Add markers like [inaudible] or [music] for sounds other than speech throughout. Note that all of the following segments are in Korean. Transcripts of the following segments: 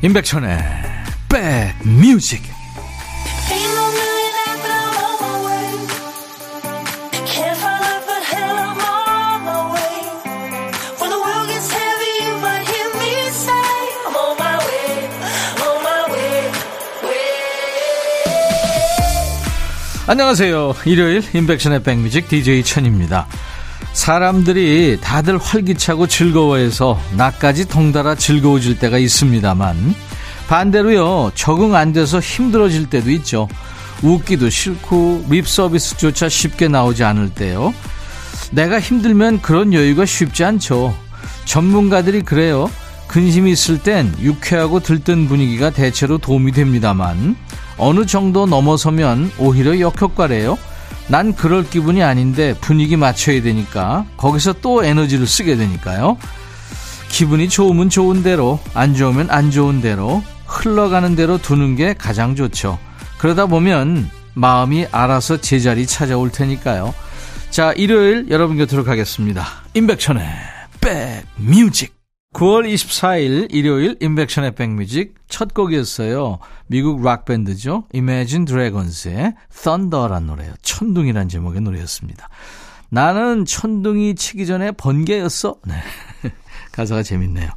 임백천의 백뮤직 안녕하세요. 일요일 임백천의 백뮤직 DJ 천입니다. 사람들이 다들 활기차고 즐거워해서 나까지 덩달아 즐거워질 때가 있습니다만 반대로요 적응 안 돼서 힘들어질 때도 있죠. 웃기도 싫고 립 서비스조차 쉽게 나오지 않을 때요. 내가 힘들면 그런 여유가 쉽지 않죠. 전문가들이 그래요. 근심이 있을 땐 유쾌하고 들뜬 분위기가 대체로 도움이 됩니다만 어느 정도 넘어서면 오히려 역효과래요. 난 그럴 기분이 아닌데 분위기 맞춰야 되니까 거기서 또 에너지를 쓰게 되니까요. 기분이 좋으면 좋은 대로, 안 좋으면 안 좋은 대로, 흘러가는 대로 두는 게 가장 좋죠. 그러다 보면 마음이 알아서 제자리 찾아올 테니까요. 자, 일요일 여러분 곁으로 가겠습니다. 임백천의 백뮤직. 9월 24일 일요일 인백션의 백뮤직 첫 곡이었어요. 미국 락밴드죠. Imagine Dragons의 Thunder란 노래요. 천둥이란 제목의 노래였습니다. 나는 천둥이 치기 전에 번개였어. 네. [laughs] 가사가 재밌네요.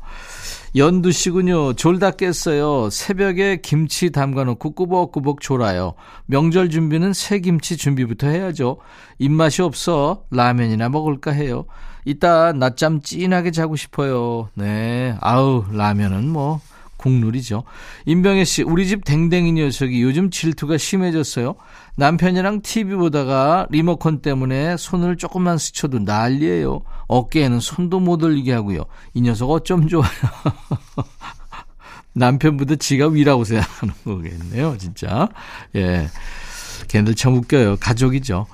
연두 씨군요. 졸다 깼어요. 새벽에 김치 담가놓고 꾸벅꾸벅 졸아요. 명절 준비는 새 김치 준비부터 해야죠. 입맛이 없어 라면이나 먹을까 해요. 이따 낮잠 찐하게 자고 싶어요. 네. 아우, 라면은 뭐, 국룰이죠. 임병혜 씨, 우리 집 댕댕이 녀석이 요즘 질투가 심해졌어요. 남편이랑 TV 보다가 리모컨 때문에 손을 조금만 스쳐도 난리예요. 어깨에는 손도 못 올리게 하고요. 이 녀석 어쩜 좋아요. [laughs] 남편보다 지가 위라고 생각하는 거겠네요, 진짜. 예. 걔들 참 웃겨요. 가족이죠.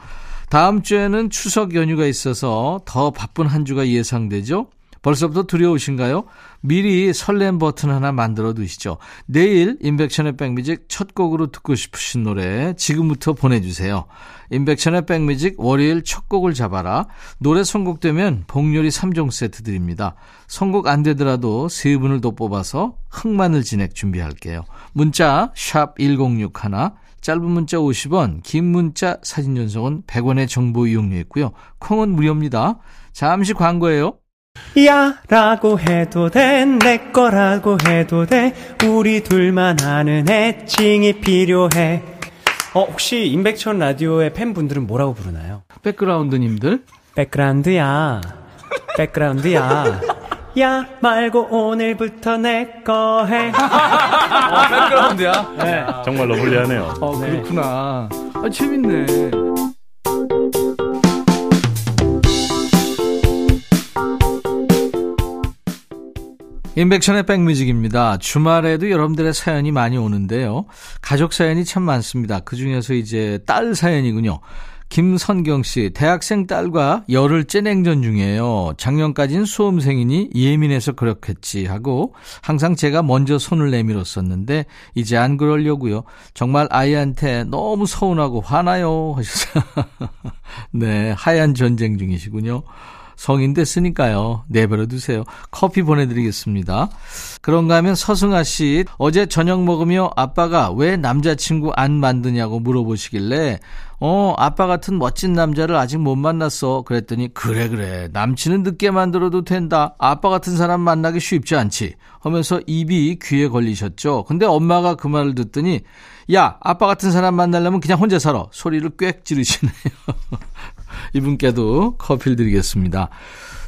다음 주에는 추석 연휴가 있어서 더 바쁜 한 주가 예상되죠? 벌써부터 두려우신가요? 미리 설렘 버튼 하나 만들어 두시죠. 내일 인백션의 백뮤직 첫 곡으로 듣고 싶으신 노래 지금부터 보내주세요. 인백션의 백뮤직 월요일 첫 곡을 잡아라. 노래 선곡되면 복요리 3종 세트 드립니다. 선곡 안 되더라도 세 분을 더 뽑아서 흑마늘 진액 준비할게요. 문자 1061, 짧은 문자 50원, 긴 문자 사진 전송은 100원의 정보 이용료 있고요. 콩은 무료입니다. 잠시 광고예요. 야 라고 해도 돼 내 거라고 해도 돼 우리 둘만 아는 애칭이 필요해 어 혹시 임백천 라디오의 팬분들은 뭐라고 부르나요? 백그라운드님들 백그라운드야 백그라운드야 야 말고 오늘부터 내 거 해. 어, 백그라운드야. 네. 정말로 불리하네요. 어, 그렇구나. 아, 재밌네. 인백션의 백뮤직입니다. 주말에도 여러분들의 사연이 많이 오는데요. 가족 사연이 참 많습니다. 그 중에서 이제 딸 사연이군요. 김선경 씨, 대학생 딸과 열흘째 냉전 중이에요. 작년까지는 수험생이니 예민해서 그렇겠지 하고 항상 제가 먼저 손을 내밀었었는데 이제 안 그러려고요. 정말 아이한테 너무 서운하고 화나요 하셨어요. [laughs] 네, 하얀 전쟁 중이시군요. 성인 됐으니까요. 내버려 두세요. 커피 보내드리겠습니다. 그런가 하면 서승아 씨, 어제 저녁 먹으며 아빠가 왜 남자친구 안 만드냐고 물어보시길래, 어, 아빠 같은 멋진 남자를 아직 못 만났어. 그랬더니, 그래, 그래. 남친은 늦게 만들어도 된다. 아빠 같은 사람 만나기 쉽지 않지. 하면서 입이 귀에 걸리셨죠. 근데 엄마가 그 말을 듣더니, 야, 아빠 같은 사람 만나려면 그냥 혼자 살아. 소리를 꽥 지르시네요. [laughs] 이분께도 커피를 드리겠습니다.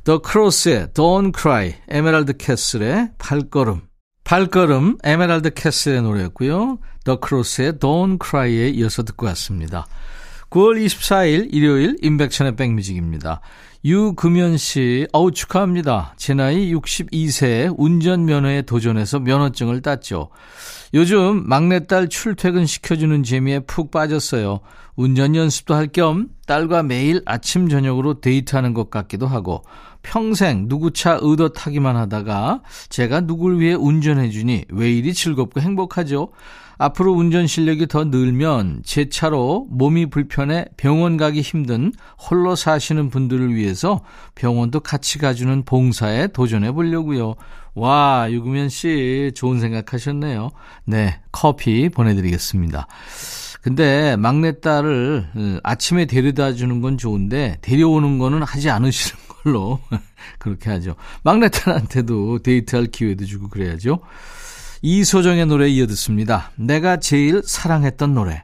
The Cross의 Don't Cry, 에메랄드 캐슬의 발걸음. 발걸음, 에메랄드 캐슬의 노래였고요. The Cross의 Don't Cry에 이어서 듣고 왔습니다. 9월 24일 일요일 임백천의 백뮤직입니다. 유금연 씨, 어우 축하합니다. 제 나이 62세 운전 면허에 도전해서 면허증을 땄죠. 요즘 막내딸 출퇴근 시켜주는 재미에 푹 빠졌어요. 운전 연습도 할 겸 딸과 매일 아침 저녁으로 데이트하는 것 같기도 하고 평생 누구 차 의도 타기만 하다가 제가 누굴 위해 운전해 주니 왜 이리 즐겁고 행복하죠? 앞으로 운전 실력이 더 늘면 제 차로 몸이 불편해 병원 가기 힘든 홀로 사시는 분들을 위해서 병원도 같이 가주는 봉사에 도전해 보려고요. 와, 유금현 씨, 좋은 생각 하셨네요. 네, 커피 보내드리겠습니다. 근데 막내딸을 어, 아침에 데려다 주는 건 좋은데, 데려오는 거는 하지 않으시는 [laughs] 걸로. [laughs] 그렇게 하죠. 막내딸한테도 데이트할 기회도 주고 그래야죠. 이소정의 노래 이어 듣습니다. 내가 제일 사랑했던 노래.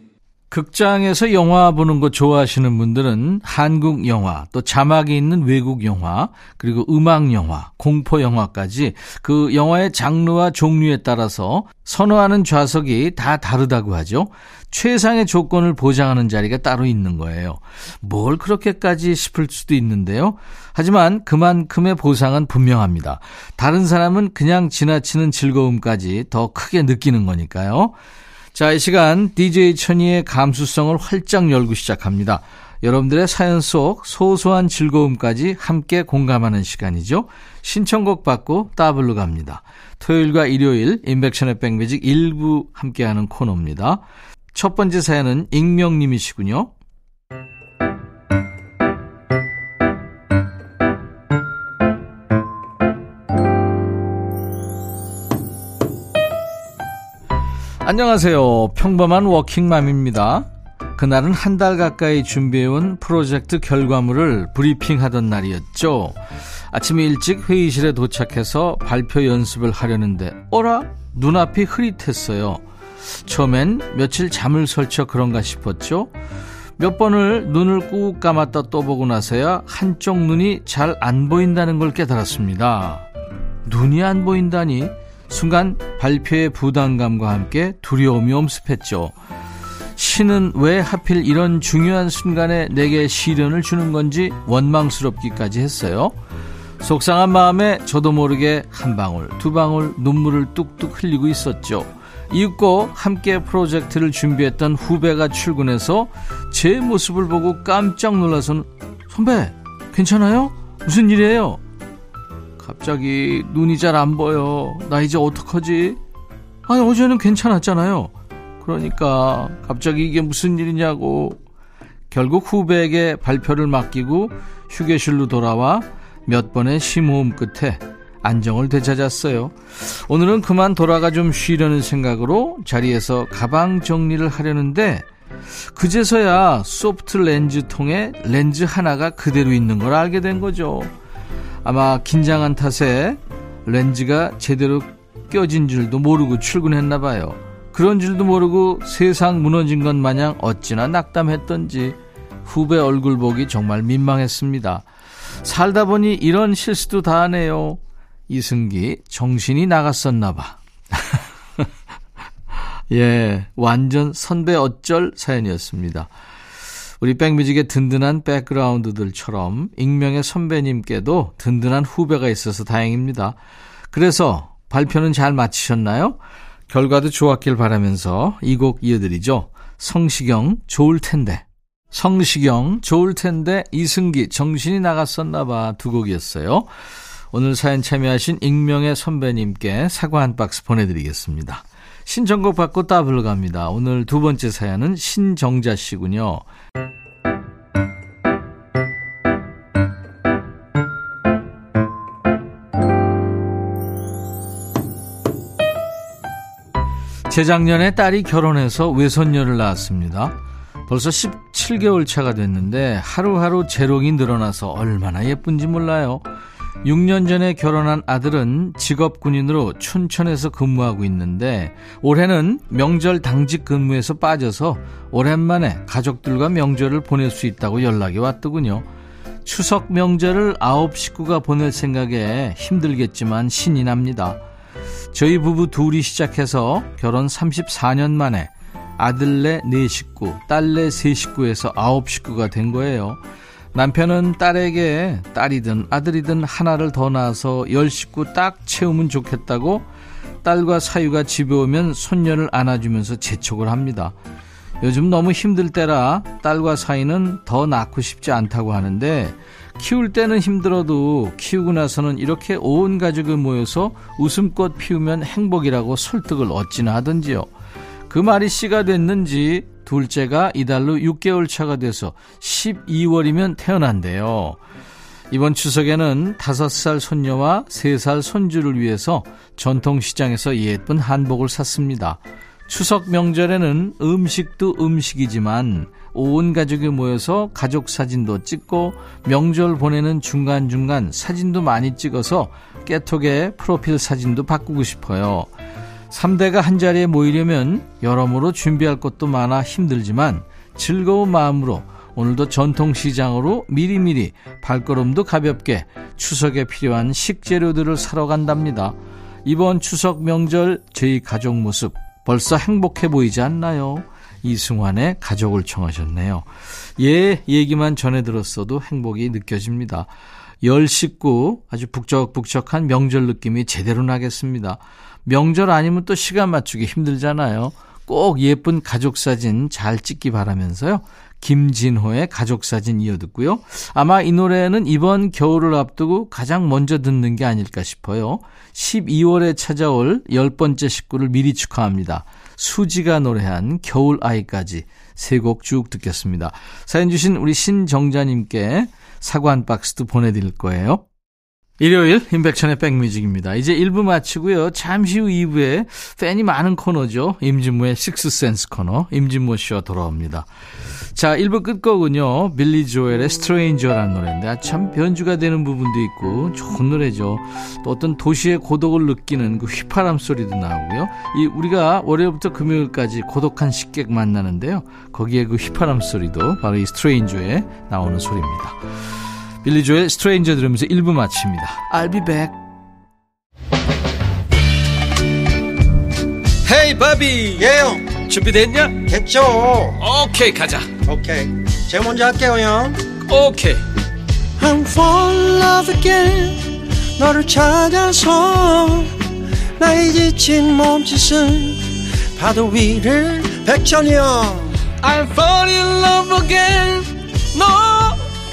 극장에서 영화 보는 거 좋아하시는 분들은 한국 영화, 또 자막이 있는 외국 영화, 그리고 음악 영화, 공포 영화까지 그 영화의 장르와 종류에 따라서 선호하는 좌석이 다 다르다고 하죠. 최상의 조건을 보장하는 자리가 따로 있는 거예요. 뭘 그렇게까지 싶을 수도 있는데요. 하지만 그만큼의 보상은 분명합니다. 다른 사람은 그냥 지나치는 즐거움까지 더 크게 느끼는 거니까요. 자, 이 시간 DJ 천이의 감수성을 활짝 열고 시작합니다. 여러분들의 사연 속 소소한 즐거움까지 함께 공감하는 시간이죠. 신청곡 받고 따블로 갑니다. 토요일과 일요일 인백션의 백매직 일부 함께하는 코너입니다. 첫 번째 사연은 익명님이시군요. 안녕하세요. 평범한 워킹맘입니다. 그날은 한 달 가까이 준비해온 프로젝트 결과물을 브리핑하던 날이었죠. 아침 일찍 회의실에 도착해서 발표 연습을 하려는데, 어라? 눈앞이 흐릿했어요. 처음엔 며칠 잠을 설쳐 그런가 싶었죠. 몇 번을 눈을 꾹 감았다 떠보고 나서야 한쪽 눈이 잘 안 보인다는 걸 깨달았습니다. 눈이 안 보인다니 순간 발표의 부담감과 함께 두려움이 엄습했죠. 신은 왜 하필 이런 중요한 순간에 내게 시련을 주는 건지 원망스럽기까지 했어요. 속상한 마음에 저도 모르게 한 방울, 두 방울 눈물을 뚝뚝 흘리고 있었죠. 이윽고 함께 프로젝트를 준비했던 후배가 출근해서 제 모습을 보고 깜짝 놀라서는 선배 괜찮아요? 무슨 일이에요? 갑자기 눈이 잘 안 보여. 나 이제 어떡하지? 아니 어제는 괜찮았잖아요. 그러니까 갑자기 이게 무슨 일이냐고. 결국 후배에게 발표를 맡기고 휴게실로 돌아와 몇 번의 심호흡 끝에 안정을 되찾았어요. 오늘은 그만 돌아가 좀 쉬려는 생각으로 자리에서 가방 정리를 하려는데 그제서야 소프트 렌즈 통에 렌즈 하나가 그대로 있는 걸 알게 된 거죠. 아마 긴장한 탓에 렌즈가 제대로 껴진 줄도 모르고 출근했나 봐요. 그런 줄도 모르고 세상 무너진 것 마냥 어찌나 낙담했던지 후배 얼굴 보기 정말 민망했습니다. 살다 보니 이런 실수도 다 하네요. 이승기 정신이 나갔었나 봐. [laughs] 예, 완전 선배 어쩔 사연이었습니다. 우리 백뮤직의 든든한 백그라운드들처럼 익명의 선배님께도 든든한 후배가 있어서 다행입니다. 그래서 발표는 잘 마치셨나요? 결과도 좋았길 바라면서 이 곡 이어드리죠. 성시경 좋을 텐데. 성시경 좋을 텐데 이승기 정신이 나갔었나 봐 두 곡이었어요. 오늘 사연 참여하신 익명의 선배님께 사과 한 박스 보내드리겠습니다. 신청곡 받고 따블로 갑니다. 오늘 두 번째 사연은 신정자 씨군요. 재작년에 딸이 결혼해서 외손녀를 낳았습니다. 벌써 17개월 차가 됐는데 하루하루 재롱이 늘어나서 얼마나 예쁜지 몰라요. 6년 전에 결혼한 아들은 직업 군인으로 춘천에서 근무하고 있는데 올해는 명절 당직 근무에서 빠져서 오랜만에 가족들과 명절을 보낼 수 있다고 연락이 왔더군요. 추석 명절을 아홉 식구가 보낼 생각에 힘들겠지만 신이 납니다. 저희 부부 둘이 시작해서 결혼 34년 만에 아들네 4식구, 딸네 3식구에서 9식구가 된 거예요. 남편은 딸에게 딸이든 아들이든 하나를 더 낳아서 10식구 딱 채우면 좋겠다고 딸과 사유가 집에 오면 손녀를 안아주면서 재촉을 합니다. 요즘 너무 힘들 때라 딸과 사이는 더 낳고 싶지 않다고 하는데 키울 때는 힘들어도 키우고 나서는 이렇게 온 가족이 모여서 웃음꽃 피우면 행복이라고 설득을 얻지나 하던지요. 그 말이 씨가 됐는지 둘째가 이달로 6개월 차가 돼서 12월이면 태어난대요. 이번 추석에는 5살 손녀와 3살 손주를 위해서 전통시장에서 예쁜 한복을 샀습니다. 추석 명절에는 음식도 음식이지만 온 가족이 모여서 가족 사진도 찍고 명절 보내는 중간중간 사진도 많이 찍어서 깨톡에 프로필 사진도 바꾸고 싶어요. 3대가 한자리에 모이려면 여러모로 준비할 것도 많아 힘들지만 즐거운 마음으로 오늘도 전통시장으로 미리미리 발걸음도 가볍게 추석에 필요한 식재료들을 사러 간답니다. 이번 추석 명절 저희 가족 모습 벌써 행복해 보이지 않나요? 이승환의 가족을 청하셨네요. 예, 얘기만 전해 들었어도 행복이 느껴집니다. 열 식구 아주 북적북적한 명절 느낌이 제대로 나겠습니다. 명절 아니면 또 시간 맞추기 힘들잖아요. 꼭 예쁜 가족 사진 잘 찍기 바라면서요. 김진호의 가족사진 이어 듣고요. 아마 이 노래는 이번 겨울을 앞두고 가장 먼저 듣는 게 아닐까 싶어요. 12월에 찾아올 열 번째 식구를 미리 축하합니다. 수지가 노래한 겨울 아이까지 세 곡 쭉 듣겠습니다. 사연 주신 우리 신정자님께 사과 한 박스도 보내드릴 거예요. 일요일 임백천의 백뮤직입니다. 이제 1부 마치고요. 잠시 후 2부에 팬이 많은 코너죠. 임진모의 식스센스 코너 임진모 씨와 돌아옵니다. 자 1부 끝곡은요. 빌리 조엘의 Stranger라는 노래인데 아, 참 변주가 되는 부분도 있고 좋은 노래죠. 또 어떤 도시의 고독을 느끼는 그 휘파람 소리도 나오고요. 이 우리가 월요일부터 금요일까지 고독한 식객 만나는데요. 거기에 그 휘파람 소리도 바로 이 Stranger에 나오는 소리입니다. 빌리 조엘의 Stranger 들으면서 1부 마칩니다. I'll be back. Hey 바비 예 형. 준비됐냐? 됐죠. 오케이 가자. 오케이. 제가 먼저 할게요 형. 오케이. I'm fall in love again. 너를 찾아서 나의 지친 몸짓은 파도 위를 백천이 형. I'm fall in love again. 너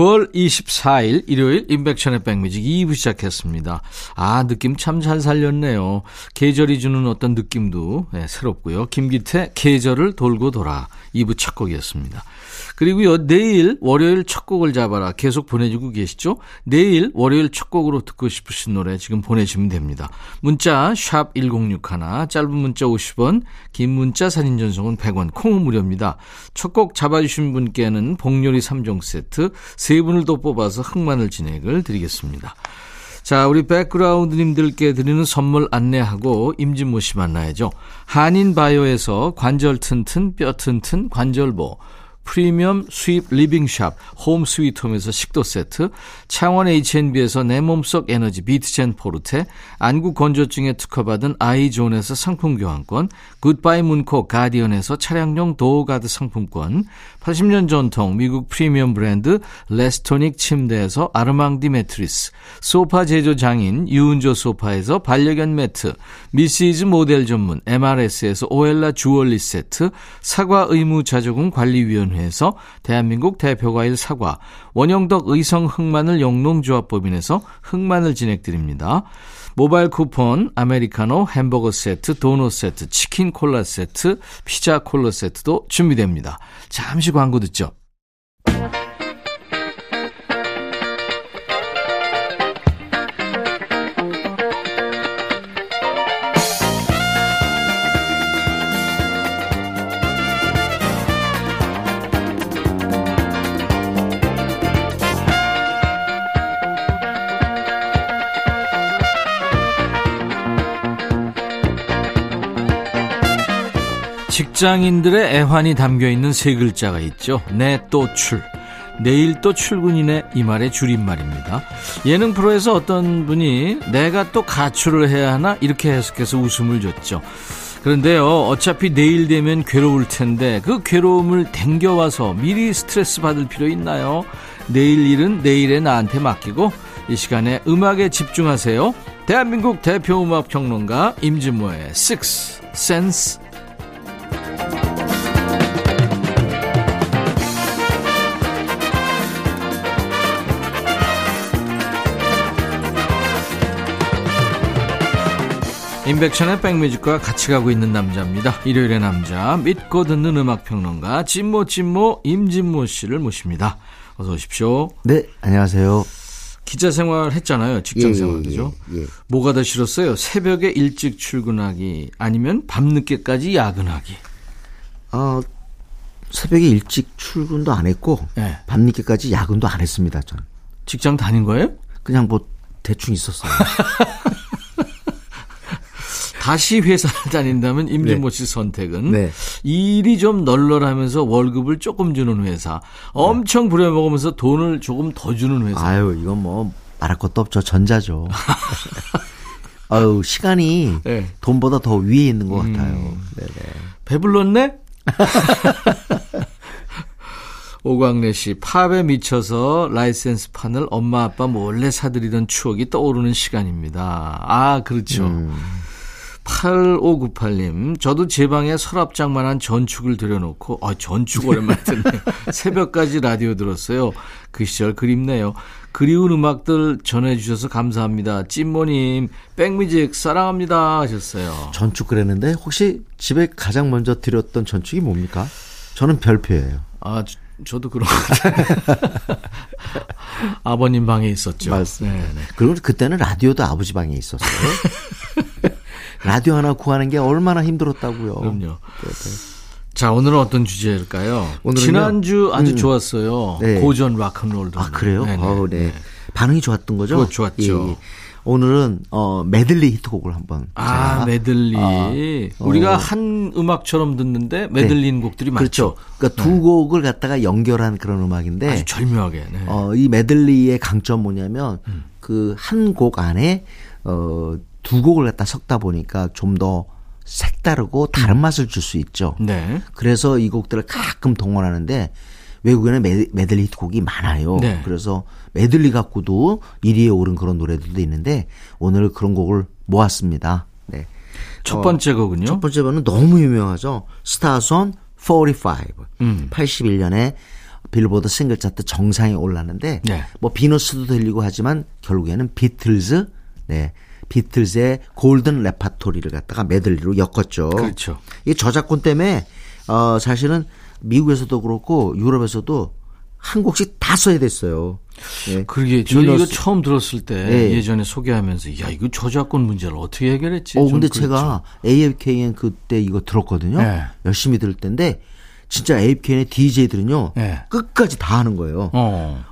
9월 24일 일요일 인백션의 백뮤직 2부 시작했습니다. 아 느낌 참 잘 살렸네요. 계절이 주는 어떤 느낌도 네, 새롭고요. 김기태 계절을 돌고 돌아 2부 첫 곡이었습니다. 그리고요, 내일 월요일 첫 곡을 잡아라 계속 보내주고 계시죠? 내일 월요일 첫 곡으로 듣고 싶으신 노래 지금 보내주시면 됩니다. 문자 샵 1061, 짧은 문자 50원, 긴 문자 사진 전송은 100원, 콩은 무료입니다. 첫 곡 잡아주신 분께는 복요리 3종 세트 세 분을 더 뽑아서 흑마늘 진행을 드리겠습니다. 자, 우리 백그라운드님들께 드리는 선물 안내하고 임진모 씨 만나야죠. 한인바이오에서 관절 튼튼, 뼈 튼튼, 관절보. 프리미엄 수입 리빙샵 홈 스위트홈에서 식도 세트, 창원 H&B에서 내 몸속 에너지 비트젠 포르테, 안구 건조증에 특허받은 아이존에서 상품 교환권, 굿바이 문코 가디언에서 차량용 도어가드 상품권, 80년 전통 미국 프리미엄 브랜드 레스토닉 침대에서 아르망디 매트리스, 소파 제조 장인 유운조 소파에서 반려견 매트, 미시즈 모델 전문 MRS에서 오엘라 주얼리 세트, 사과 의무 자조금 관리위원회에서 대한민국 대표과일 사과, 원형덕 의성 흑마늘 영농조합법인에서 흑마늘 진액 드립니다. 모바일 쿠폰, 아메리카노, 햄버거 세트, 도넛 세트, 치킨 콜라 세트, 피자 콜라 세트도 준비됩니다. 잠시 광고 듣죠. 직장인들의 애환이 담겨 있는 세 글자가 있죠. 내 또 출. 내일 또 출근이네 이 말의 줄임말입니다. 예능 프로에서 어떤 분이 내가 또 가출을 해야 하나 이렇게 해석해서 웃음을 줬죠. 그런데요, 어차피 내일 되면 괴로울 텐데 그 괴로움을 댕겨와서 미리 스트레스 받을 필요 있나요? 내일 일은 내일에 나한테 맡기고 이 시간에 음악에 집중하세요. 대한민국 대표 음악 평론가 임진모의 Six Sense. 인백션의 백뮤직과 같이 가고 있는 남자입니다. 일요일의 남자 믿고 듣는 음악 평론가 진모 진모 임진모 씨를 모십니다. 어서 오십시오. 네, 안녕하세요. 기자 생활 했잖아요. 직장 예, 생활 예, 그죠? 예, 예. 뭐가 더 싫었어요? 새벽에 일찍 출근하기 아니면 밤늦게까지 야근하기. 어, 새벽에 일찍 출근도 안 했고 네. 밤늦게까지 야근도 안 했습니다. 전 직장 다닌 거예요? 그냥 뭐 대충 있었어요. [laughs] 다시 회사를 [laughs] 다닌다면 임진모 씨 선택은 네. 일이 좀 널널하면서 월급을 조금 주는 회사, 엄청 부려먹으면서 돈을 조금 더 주는 회사. 아유, 이건 뭐 말할 것도 없죠. 전자죠. [laughs] 아유, 시간이 네. 돈보다 더 위에 있는 것 같아요. 네네. 배불렀네? [laughs] 오광래 씨, 팝에 미쳐서 라이센스 판을 엄마 아빠 몰래 사들이던 추억이 떠오르는 시간입니다. 아, 그렇죠. 8598님, 저도 제 방에 서랍장만한 전축을 들여놓고, 아, 전축 오랜만에 듣네요. [laughs] 새벽까지 라디오 들었어요. 그 시절 그립네요. 그리운 음악들 전해주셔서 감사합니다. 찐모님, 백뮤직 사랑합니다. 하셨어요. 전축 그랬는데 혹시 집에 가장 먼저 드렸던 전축이 뭡니까? 저는 별표예요. 아, 저, 저도 그런 것 같아요. [laughs] 아버님 방에 있었죠. 맞습니다. 네, 네. 그리고 그때는 라디오도 아버지 방에 있었어요. [laughs] 라디오 하나 구하는 게 얼마나 힘들었다고요. 그럼요. 자, 오늘은 어떤 주제일까요? 오늘은요? 지난주 아주 음. 좋았어요. 네. 고전 락큰롤. 아 그래요? 네네. 어우, 네. 반응이 좋았던 거죠? 그거 좋았죠. 예, 예. 오늘은 어 메들리 히트곡을 한번 아, 메들리. 아, 우리가 어. 한 음악처럼 듣는데 메들리인 곡들이 그렇죠. 많죠. 그러니까 두 곡을 갖다가 연결한 그런 음악인데 아주 절묘하게. 네. 어, 이 메들리의 강점 뭐냐면 그한 곡 안에 어, 두 곡을 갖다 섞다 보니까 좀 더 색다르고 다른 맛을 줄 수 있죠. 네. 그래서 이 곡들을 가끔 동원하는데 외국에는 메, 메들리 히트곡이 많아요. 네. 그래서 메들리 갖고도 1위에 오른 그런 노래들도 있는데 오늘 그런 곡을 모았습니다. 네. 첫 번째 곡은요? 첫 번째 번은 너무 유명하죠. 스타선 45. 음. 81년에 빌보드 싱글 차트 정상에 올랐는데 네. 뭐 비너스도 들리고 하지만 결국에는 비틀즈 네. 비틀즈의 골든 레파토리를 갖다가 메들리로 엮었죠. 그렇죠. 이 저작권 때문에 어 사실은 미국에서도 그렇고 유럽에서도 한 곡씩 다 써야 됐어요. 예. 그러게 저 이거 비너스. 처음 들었을 때 네. 예전에 소개하면서 야 이거 저작권 문제를 어떻게 해결했지? 어, 좀 근데. 제가 AFKN 그때 이거 들었거든요. 네. 열심히 들을 텐데 진짜 AFKN의 DJ들은요. 네. 끝까지 다 하는 거예요. 어.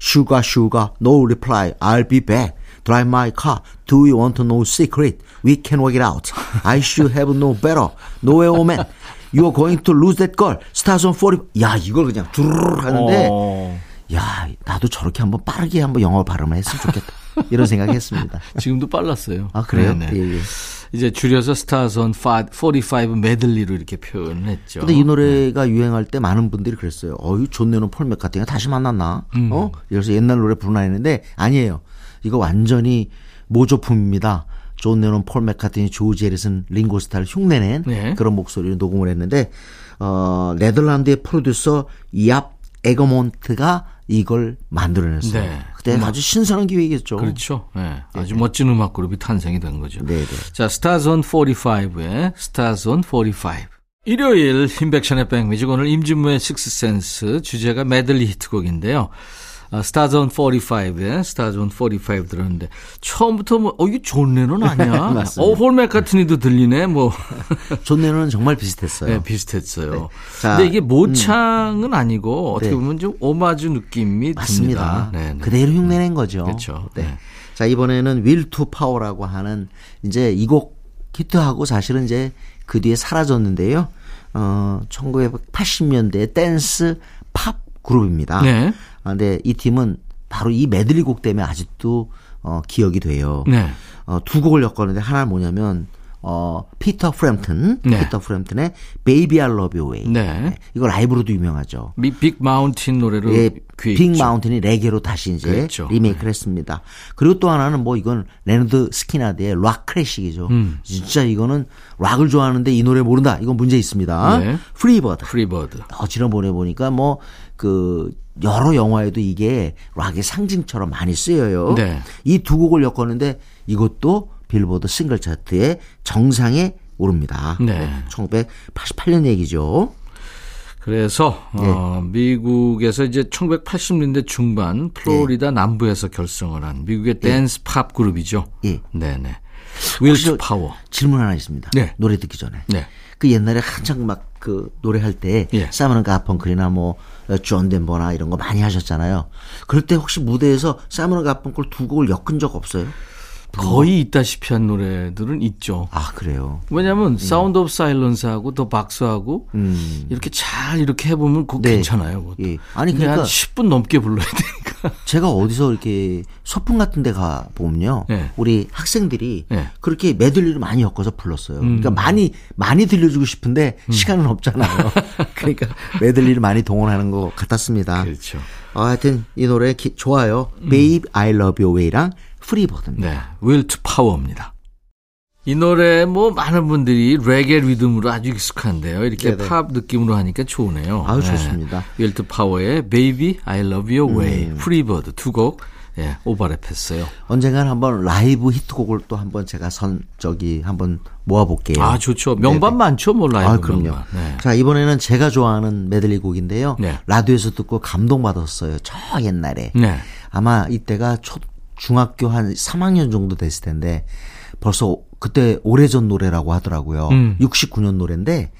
Sugar, sugar, no reply, I'll be back. Drive my car. Do you want to know secret? We can work it out. I should have no better. Nowhere, oh man. You are going to lose that girl. Stars on 40. 야, 이걸 그냥 두루루 하는데, 어. 야, 나도 저렇게 한번 빠르게 한번 영어 발음을 했으면 좋겠다. 이런 생각 했습니다. 지금도 빨랐어요. 아, 그래요? 네네. 예, 예. 이제 줄여서 Stars on 45 메들리로 이렇게 표현을 했죠. 근데 이 노래가 유행할 때 많은 분들이 그랬어요. 어유 존 레논 폴 맥카트니가 다시 만났나? 음. 어? 그래서 옛날 노래 부르나 했는데 아니에요. 이거 완전히 모조품입니다. 존 레논 폴 맥카트니 조지 해리슨 링고 스타를 흉내낸 네. 그런 목소리로 녹음을 했는데 어 네덜란드의 프로듀서 이압 에거몬트가 이걸 만들어냈어요. 네. 그때 아주 신선한 기획이었죠. 그렇죠. 네. 아주 멋진 음악 그룹이 탄생이 된 거죠. 네, 네. 자, Stars on 45의 Stars on 45. 일요일 임백천의 백뮤직 오늘 임진모의 Six Sense 주제가 메들리 히트곡인데요. 아, Stars on 45의 Stars on 45 들었는데 처음부터 뭐 어 이게 존 레논 아니야? [laughs] 맞습니다. 어 폴 맥카트니도 들리네. 뭐 [laughs] 존 레논은 정말 비슷했어요. 네, 비슷했어요. 자, 음. 근데 이게 모창은 아니고 어떻게 네. 보면 좀 오마주 느낌이 맞습니다. 듭니다. 네, 네. 그대로 흉내낸 거죠. 그렇죠. 네. 네. 자, 이번에는 Will to Power라고 하는 이제 이 곡 히트하고 사실은 이제 그 뒤에 사라졌는데요. 어 1980년대 댄스 팝 그룹입니다. 네. 아, 근데 이 팀은 바로 이 메들리 곡 때문에 아직도 어 기억이 돼요. 네. 어, 두 곡을 엮었는데 하나는 뭐냐면 어 피터 프램튼, 네. 피터 프램튼의 Baby I Love Your Way. 네. 이거 라이브로도 유명하죠. 미- Big Mountain 노래로 예, Big. Mountain이 레게로 다시 이제 그랬죠. 리메이크를 했습니다. 그리고 또 하나는 뭐 이건 Lynyrd Skynyrd의 락 클래식이죠. 음. 진짜 이거는 락을 좋아하는데 이 노래 모른다. 이건 문제 있습니다. 네. Free Bird. Free Bird. 어, 지난번에 보니까 뭐그 여러 영화에도 이게 락의 상징처럼 많이 쓰여요. 네. 이두 곡을 엮었는데 이것도 빌보드 싱글 차트의 정상에 오릅니다. 네. 1988년 얘기죠. 그래서 예. 어, 미국에서 이제 1980년대 중반 플로리다 남부에서 결성을 한 미국의 댄스 팝 그룹이죠. 예. 네네. Will to Power. 질문 하나 있습니다. 네. 노래 듣기 전에. 네. 그 옛날에 한창 막 그 노래할 때 예. 사이먼 가펑클이나 뭐존 덴버나 이런 거 많이 하셨잖아요. 그럴 때 혹시 무대에서 사이먼 가펑클 두 곡을 엮은 적 없어요? 거의 있다시피 한 노래들은 있죠. 아 그래요. 왜냐하면 Sound of Silence하고 The Boxer하고 음. 이렇게 잘 이렇게 해보면 그거 네. 괜찮아요. 그것도. 예. 아니, 그러니까- 한 10분 넘게 불러야 되니까. 제가 어디서 이렇게 소풍 같은 데 가 보면요. 네. 우리 학생들이 네. 음. 그렇게 메들리를 많이 엮어서 불렀어요. 그러니까 많이 많이 들려주고 싶은데 시간은 없잖아요. [laughs] 그러니까 메들리를 많이 동원하는 것 같았습니다. 그렇죠. 어, 하여튼 이 노래 기- 좋아요. Baby I Love Your Way랑 Free Bird입니다. 네, Will to Power입니다. 이 노래 뭐 많은 분들이 레게 리듬으로 아주 익숙한데요. 이렇게 네네. 팝 느낌으로 하니까 좋으네요. 아유, 네. 좋습니다. Will to Power의 Baby I Love Your Way, Free Bird 두곡 예, 오버랩했어요. 언젠간 한번 라이브 히트곡을 또 한번 제가 선 저기 한번 모아볼게요. 아 좋죠. 명반 많죠, 뭐 라이브 아, 그럼요. 네. 자, 이번에는 제가 좋아하는 메들리 곡인데요. 네. 라디오에서 듣고 감동받았어요. 저 옛날에. 네. 아마 이때가 초, 중학교 한 3학년 정도 됐을 텐데 벌써 그때 오래전 노래라고 하더라고요. 음. 69년 노래인데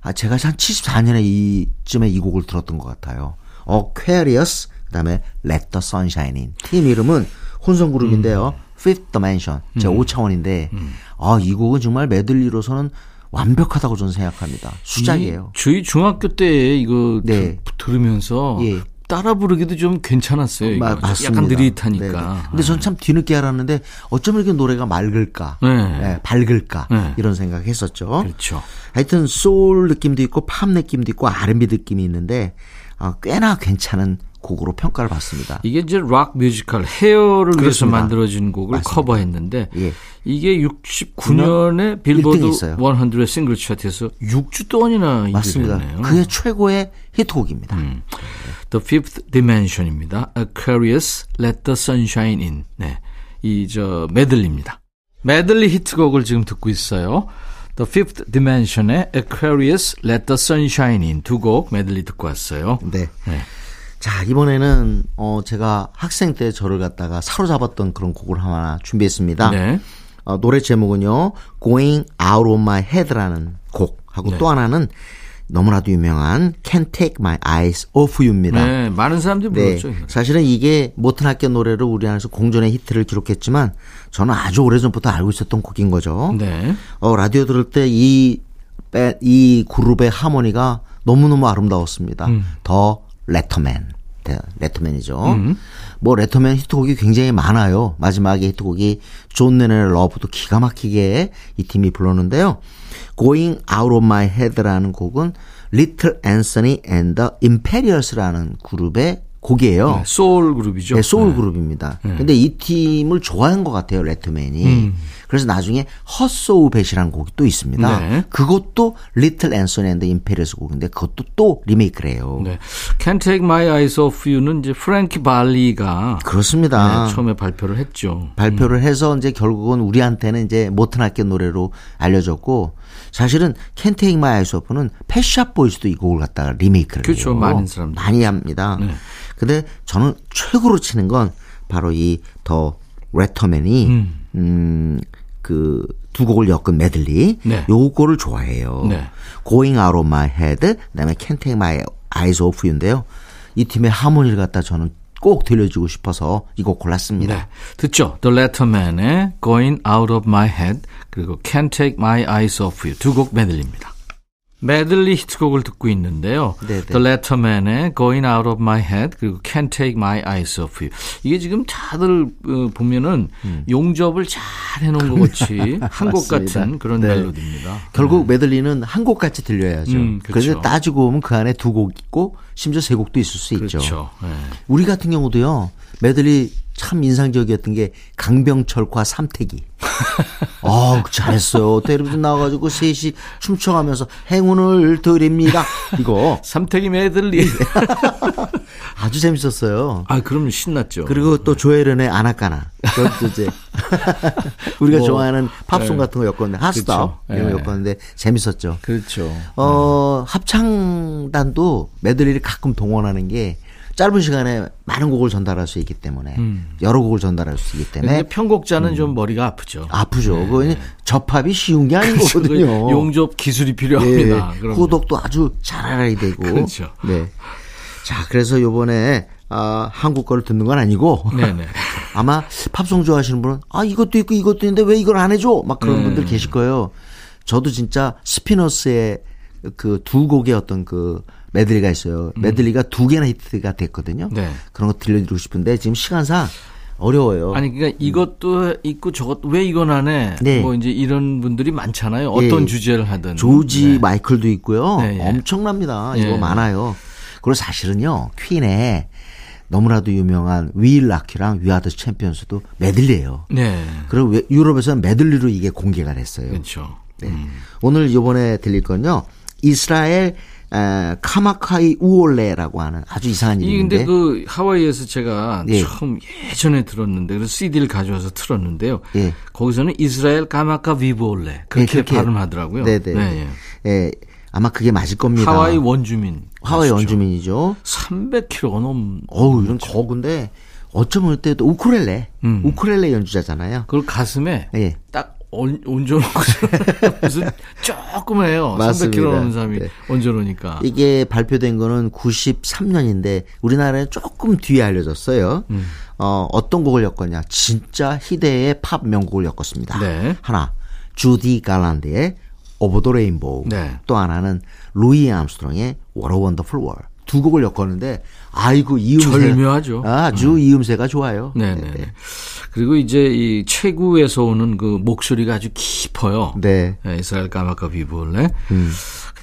아, 제가 한 74년에 이쯤에 이 곡을 들었던 것 같아요. Aquarius, 그 다음에 Let the Sunshine In. 팀 이름은 혼성 그룹인데요. Fifth Dimension, 제 5차원인데, 아, 이 곡은 정말 메들리로서는 완벽하다고 저는 생각합니다. 수작이에요. 이 저희 중학교 때 이거 네. 들- 들으면서 예. 따라 부르기도 좀 괜찮았어요. 맞습니다. 약간 느릿하니까. 네네. 근데 전 참 뒤늦게 알았는데 어쩜 이렇게 노래가 맑을까, 네. 네, 밝을까 네. 이런 생각했었죠. 그렇죠. 하여튼 소울 느낌도 있고 팝 느낌도 있고 R&B 느낌이 있는데 어, 꽤나 괜찮은 곡으로 평가를 받습니다. 이게 이제 락 뮤지컬 Hair를 위해서 그렇습니다. 만들어진 곡을 맞습니다. 커버했는데 예. 이게 69년에 빌보드 일등이었어요. 100 싱글 차트에서 6주 동안이나 맞습니다. 1위를 했네요. 그게 최고의 히트곡입니다. The Fifth Dimension입니다. Aquarius, Let the Sunshine In. 네, 이 저 메들리입니다. 메들리 히트곡을 지금 듣고 있어요. The Fifth Dimension의 Aquarius, Let the Sunshine In 두 곡 메들리 듣고 왔어요. 네. 네. 자, 이번에는 어 제가 학생 때 저를 갖다가 사로잡았던 그런 곡을 하나 준비했습니다. 네. 어, 노래 제목은요. Going Out of My Head라는 곡하고 네. 또 하나는 너무나도 유명한 Can't Take My Eyes Off You입니다. 네, 많은 사람들이 네. 불렀죠. 사실은 이게 모튼 학교 노래로 우리 안에서 공전의 히트를 기록했지만 저는 아주 오래전부터 알고 있었던 곡인 거죠. 네. 어, 라디오 들을 때이이 그룹의 하모니가 너무너무 아름다웠습니다. 음. The Lettermen. 네, Lettermen이죠. 뭐 Lettermen 히트곡이 굉장히 많아요. 마지막에 히트곡이 존 레넌의 Love도 기가 막히게 이 팀이 불렀는데요. Going Out of My Head라는 곡은 Little Anthony and the Imperials라는 그룹의 곡이에요. 네, 소울 그룹이죠. 네, 소울 네. 그룹입니다. 근데 이 팀을 좋아한 것 같아요, Lettermen이. 음. 그래서 나중에 헛소우 벳이라는 곡이 또 있습니다. 네. 그것도 Little Anthony and Imperials 곡인데 그것도 또 리메이크를 해요. 네. Can't Take My Eyes Off You는 이제 프랭키 발리가 그렇습니다. 네, 처음에 발표를 했죠. 발표를 해서 이제 결국은 우리한테는 이제 모튼 하켓 노래로 알려졌고 사실은 Can't Take My Eyes Off는 Pet Shop Boys도 이 곡을 갖다가 리메이크를 그렇죠. 해요. 많은 사람들이. 많이 합니다. 네. 근데 저는 최고로 치는 건 바로 이 더 레터맨이 음. 그 두 곡을 엮은 메들리 네. 요거를 좋아해요. 네. Going Out of My Head 그다음에 Can't Take My Eyes Off You인데요. 이 팀의 하모니를 갖다 저는 꼭 들려주고 싶어서 이곡 골랐습니다. 네. 듣죠? The Letterman의 Going Out of My Head 그리고 Can't Take My Eyes Off You 두 곡 메들리입니다. 메들리 히트곡을 듣고 있는데요. 네네. The Letterman의 Going Out of My Head 그리고 Can't Take My Eyes Off You. 이게 지금 다들 어, 보면은 용접을 잘 해놓은 것 같이 한곡 음. 같은 그런 네. 멜로디입니다. 결국 메들리는 한 곡 같이 들려야죠. 음, 그렇죠. 그래서 따지고 보면 그 안에 두 곡 있고 심지어 세 곡도 있을 수 있죠. 그렇죠. 네. 우리 같은 경우도요. 메들리 참 인상적이었던 게 강병철과 삼태기. [laughs] 아, 잘했어요. 텔레비전 나와가지고 셋이 춤춰가면서 행운을 드립니다. 이거 [laughs] 삼태기 메들리. [laughs] 아주 재밌었어요. 아, 그럼 신났죠. 그리고 또 조혜련의 아나까나. 그것도 이제 우리가 뭐, 좋아하는 팝송 네. 같은 거 엮었는데 핫스톱 그쵸. 이런 거 네. 엮었는데 재밌었죠. 그렇죠. 어, 합창단도 메들리를 가끔 동원하는 게 짧은 시간에 많은 곡을 전달할 수 있기 때문에 여러 곡을 전달할 수 있기 때문에 편곡자는 좀 머리가 아프죠. 네. 아프죠. 그거 접합이 쉬운 게 아닌 그렇죠. 거거든요. 용접 기술이 예, 필요합니다. 그럼요. 호독도 아주 잘 알아야 되고. 그렇죠. 네. 자, 그래서 요번에 아, 한국 거를 듣는 건 아니고 네네. [laughs] 아마 팝송 좋아하시는 분은 아 이것도 있고 이것도 있는데 왜 이걸 안 해줘? 막 그런 음. 분들 계실 거예요. 저도 진짜 스피너스의 그 두 곡의 어떤 그 메들리가 있어요. 메들리가 두 개나 히트가 됐거든요. 음. 네. 그런 거 들려드리고 싶은데 지금 시간상 어려워요. 아니 그러니까 이것도 있고 저것도 왜 이건 안 해? 네. 뭐 이제 이런 분들이 많잖아요. 어떤 예. 주제를 하든. 조지 네. 마이클도 있고요. 네, 예. 엄청납니다. 예. 이거 많아요. 그리고 사실은요, 퀸의 너무나도 유명한 위일 라키랑 위아더 챔피언스도 메들리예요. 네. 그리고 왜- 유럽에서는 메들리로 이게 공개가 됐어요. 그렇죠. 네. 오늘 이번에 들릴 건요. 이스라엘 에, 카마카이 우올레라고 하는 아주 이상한 이름인데 근데 그 하와이에서 제가 예. 처음 예전에 들었는데 그래서 CD를 가져와서 틀었는데요. 예. 거기서는 이스라엘 까마카 비볼레 그렇게 네, 그렇게 발음하더라고요. 네네. 네, 예. 예, 아마 그게 맞을 겁니다. 하와이 원주민. 하와이 아시죠? 원주민이죠. 300km가 넘. 어우 이런 거근데 어쩌면 때도 우쿨렐레, 음. 우쿨렐레 연주자잖아요. 그걸 가슴에 예. 딱 얹- 얹어놓고 [laughs] 무슨 조금 해요. 맞습니다. 300km 넘는 사람이 네. 얹어놓으니까. 이게 발표된 거는 93년인데 우리나라에 조금 뒤에 알려졌어요. 음. 어, 어떤 곡을 엮었냐? 진짜 희대의 팝 명곡을 엮었습니다. 네. 하나, 주디 갈란드의 Over the Rainbow. 네. 또 하나는 루이 암스트롱의 What a Wonderful World. 두 곡을 엮었는데 아이고 이음새 절묘하죠. 아주 이음새가 좋아요. 네네. 그리고 이제 이 체구에서 오는 그 목소리가 아주 깊어요. 네. 네, 이스라엘 까마카비볼레.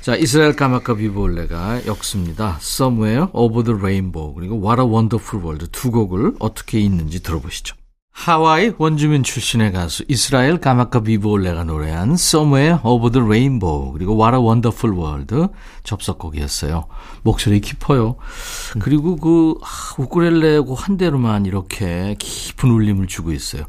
자, 이스라엘 까마카비볼레가 엮습니다. Somewhere Over the Rainbow 그리고 What a Wonderful World 두 곡을 어떻게 이었는지 들어보시죠. 하와이 원주민 출신의 가수 이스라엘 까마카 비볼레가 노래한 Somewhere Over the Rainbow 그리고 What a Wonderful World 접속곡이었어요. 목소리 깊어요. 그리고 그 아, 우쿠렐레고 한 대로만 이렇게 깊은 울림을 주고 있어요.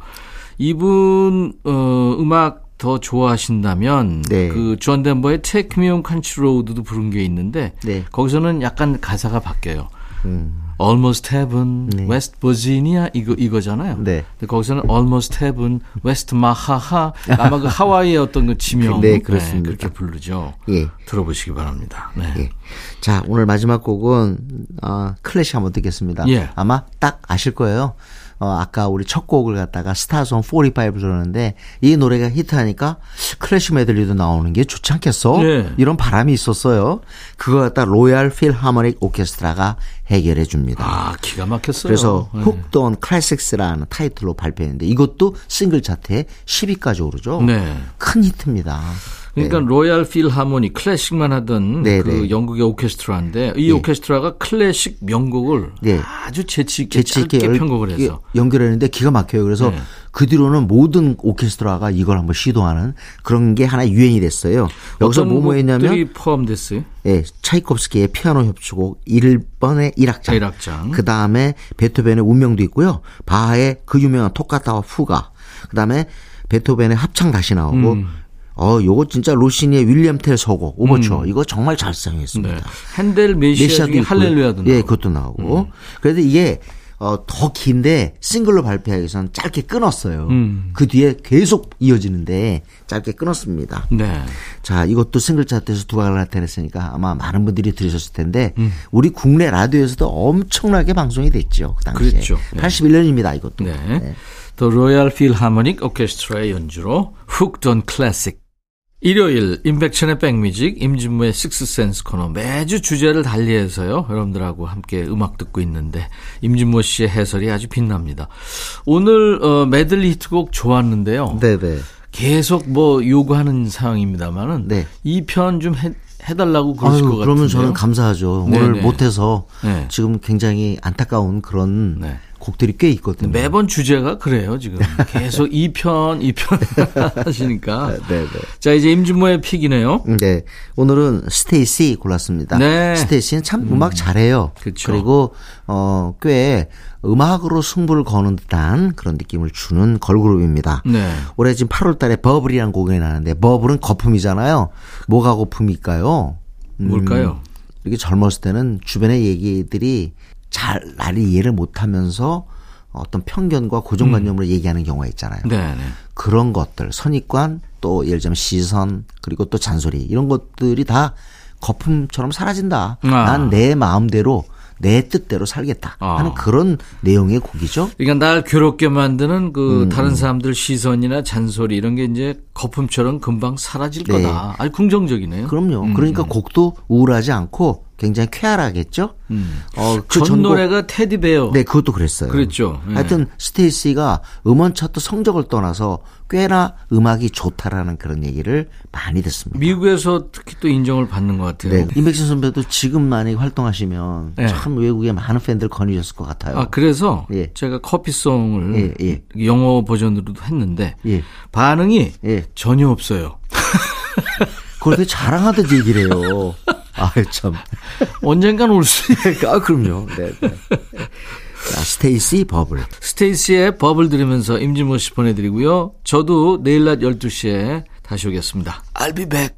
이분 어 음악 더 좋아하신다면 네. 그존 덴버의 Take Me On Country Road도 부른 게 있는데 네. 거기서는 약간 가사가 바뀌어요. 음. Almost Heaven, West Virginia 이거 이거잖아요. 네. 근데 거기서는 Almost Heaven, West Mahaha 아마 그 하와이의 어떤 그 지명 네, 그렇습니다. 그렇게 부르죠. 예. 들어보시기 바랍니다. 네. 예. 자, 오늘 마지막 곡은 어, 클래식 한번 듣겠습니다. 예. 아마 딱 아실 거예요. 어, 아까 우리 첫 곡을 갖다가 스타송 45 들었는데 이 노래가 히트하니까 클래식 메들리도 나오는 게 좋지 않겠어? 예. 이런 바람이 있었어요. 그거 갖다 Royal 필하모닉 오케스트라가 해결해 줍니다. 아 기가 막혔어요. 그래서 네. Hooked on Classics라는 타이틀로 발표했는데 이것도 싱글 차트에 10위까지 오르죠. 네. 큰 히트입니다. 그러니까 Royal 필하모니 클래식만 하던 네, 그 네. 영국의 오케스트라인데 이 오케스트라가 클래식 명곡을 네. 아주 재치 있게 재치 있게 짧게 열- 편곡을 해서 연결했는데 기가 막혀요. 그래서 네. 그 뒤로는 모든 오케스트라가 이걸 한번 시도하는 그런 게 하나 유행이 됐어요. 여기서 어떤 뭐뭐 했냐면 포함됐어요. 예, 차이콥스키의 피아노 협주곡 1번의 1악장. 일악장. 그 다음에 베토벤의 운명도 있고요. 바하의 그 유명한 토카타와 푸가. 그 다음에 베토벤의 합창 다시 나오고. 음. 어, 요거 진짜 로시니의 윌리엄 텔 서곡 오버처. 이거 정말 잘 사용했습니다. 네. 핸델 메시아 있고요. 할렐루야도 예, 나오고. 음. 그것도 나오고. 그래서 이게 어, 더 긴데 싱글로 발표하기 위해서는 짧게 끊었어요. 음. 그 뒤에 계속 이어지는데 짧게 끊었습니다. 네. 자, 이것도 싱글 차트에서 두각을 나타냈으니까 아마 많은 분들이 들으셨을 텐데 음. 우리 국내 라디오에서도 엄청나게 방송이 됐죠. 그 당시에. 그랬죠. 네. 81년입니다, 이것도. 네. The Royal Philharmonic Orchestra의 연주로 Hooked on Classics 일요일 임백천의 백뮤직 임진모의 식스센스 코너 매주 주제를 달리해서요 여러분들하고 함께 음악 듣고 있는데 임진모 씨의 해설이 아주 빛납니다 오늘 어, 메들리 히트곡 좋았는데요 네네. 계속 뭐 요구하는 상황입니다만은 네. 이편 좀 해달라고 그러실 아유, 것 같은데요 그러면 저는 감사하죠. 네네. 오늘 못해서 네. 지금 굉장히 안타까운 그런 네. 곡들이 꽤 있거든요. 매번 주제가 그래요 지금 [laughs] 계속 2편 2편 [laughs] 하시니까 네, 네. 자 이제 임진모의 픽이네요 네. 오늘은 스테이시 골랐습니다. 네. 스테이시는 참 음. 악 잘해요. 그쵸. 그리고 어, 꽤 음악으로 승부를 거는 듯한 그런 느낌을 주는 걸그룹입니다. 네. 올해 지금 8월 달에 버블이라는 곡이 나는데 버블은 거품이잖아요. 뭐가 거품일까요? 음, 뭘까요? 이렇게 젊었을 때는 주변의 얘기들이 잘 나를 이해를 못하면서 어떤 편견과 고정관념으로 얘기하는 경우가 있잖아요. 네, 네. 그런 것들, 선입관, 또 예를 들면 시선, 그리고 또 잔소리 이런 것들이 다 거품처럼 사라진다. 아. 난내 마음대로 내 뜻대로 살겠다 하는 아. 그런 내용의 곡이죠. 그러니까 날 괴롭게 만드는 그 음, 다른 사람들 시선이나 잔소리 이런 게 이제 거품처럼 금방 사라질 네. 거다. 아주 긍정적이네요. 그럼요. 음, 그러니까 음. 곡도 우울하지 않고 굉장히 쾌활하겠죠. 음. 어, 전 전곡- 노래가 테디베어. 네, 그것도 그랬어요. 그랬죠. 예. 하여튼 스테이시가 음원 차트 성적을 떠나서 꽤나 음악이 좋다라는 그런 얘기를 많이 듣습니다. 미국에서 특히 또 인정을 받는 것 같아요. 네, 임백천 선배도 지금 만약에 활동하시면 네. 참 외국에 많은 팬들 거느셨을 것 같아요. 아 그래서 예. 제가 커피송을 예, 영어 버전으로도 했는데 예. 반응이 예. 전혀 없어요. [laughs] 그걸 되게 자랑하듯 얘기를 해요. 아유, 참. 언젠간 올 수있 아, 그럼요. 네, 네. 자, 스테이씨 Bubble. 스테이씨의 Bubble을 들으면서 임진모 씨 보내드리고요. 저도 내일 낮 12시에 다시 오겠습니다. I'll be back.